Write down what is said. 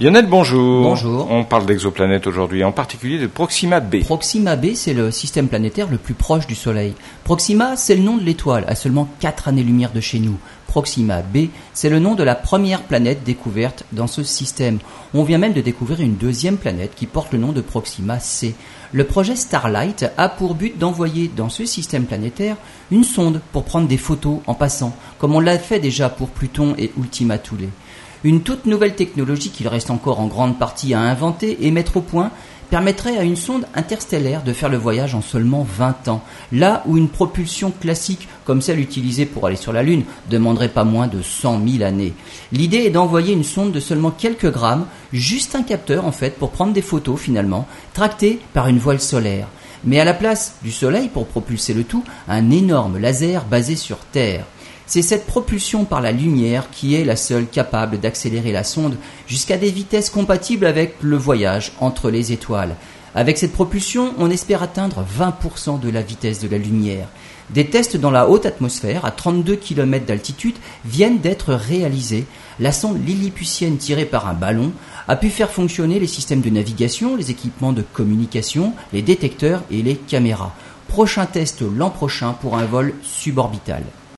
Lionel, bonjour. Bonjour. On parle d'exoplanètes aujourd'hui, en particulier de Proxima B. Proxima B, c'est le système planétaire le plus proche du Soleil. Proxima, c'est le nom de l'étoile, à seulement 4 années-lumière de chez nous. Proxima B, c'est le nom de la première planète découverte dans ce système. On vient même de découvrir une deuxième planète qui porte le nom de Proxima C. Le projet Starlight a pour but d'envoyer dans ce système planétaire une sonde pour prendre des photos en passant, comme on l'a fait déjà pour Pluton et Ultima Thule. Une toute nouvelle technologie qu'il reste encore en grande partie à inventer et mettre au point permettrait à une sonde interstellaire de faire le voyage en seulement 20 ans, là où une propulsion classique comme celle utilisée pour aller sur la Lune demanderait pas moins de 100 000 années. L'idée est d'envoyer une sonde de seulement quelques grammes, juste un capteur en fait, pour prendre des photos finalement, tractées par une voile solaire. Mais à la place du Soleil, pour propulser le tout, un énorme laser basé sur Terre. C'est cette propulsion par la lumière qui est la seule capable d'accélérer la sonde jusqu'à des vitesses compatibles avec le voyage entre les étoiles. Avec cette propulsion, on espère atteindre 20% de la vitesse de la lumière. Des tests dans la haute atmosphère, à 32 km d'altitude, viennent d'être réalisés. La sonde lilliputienne tirée par un ballon a pu faire fonctionner les systèmes de navigation, les équipements de communication, les détecteurs et les caméras. Prochain test l'an prochain pour un vol suborbital.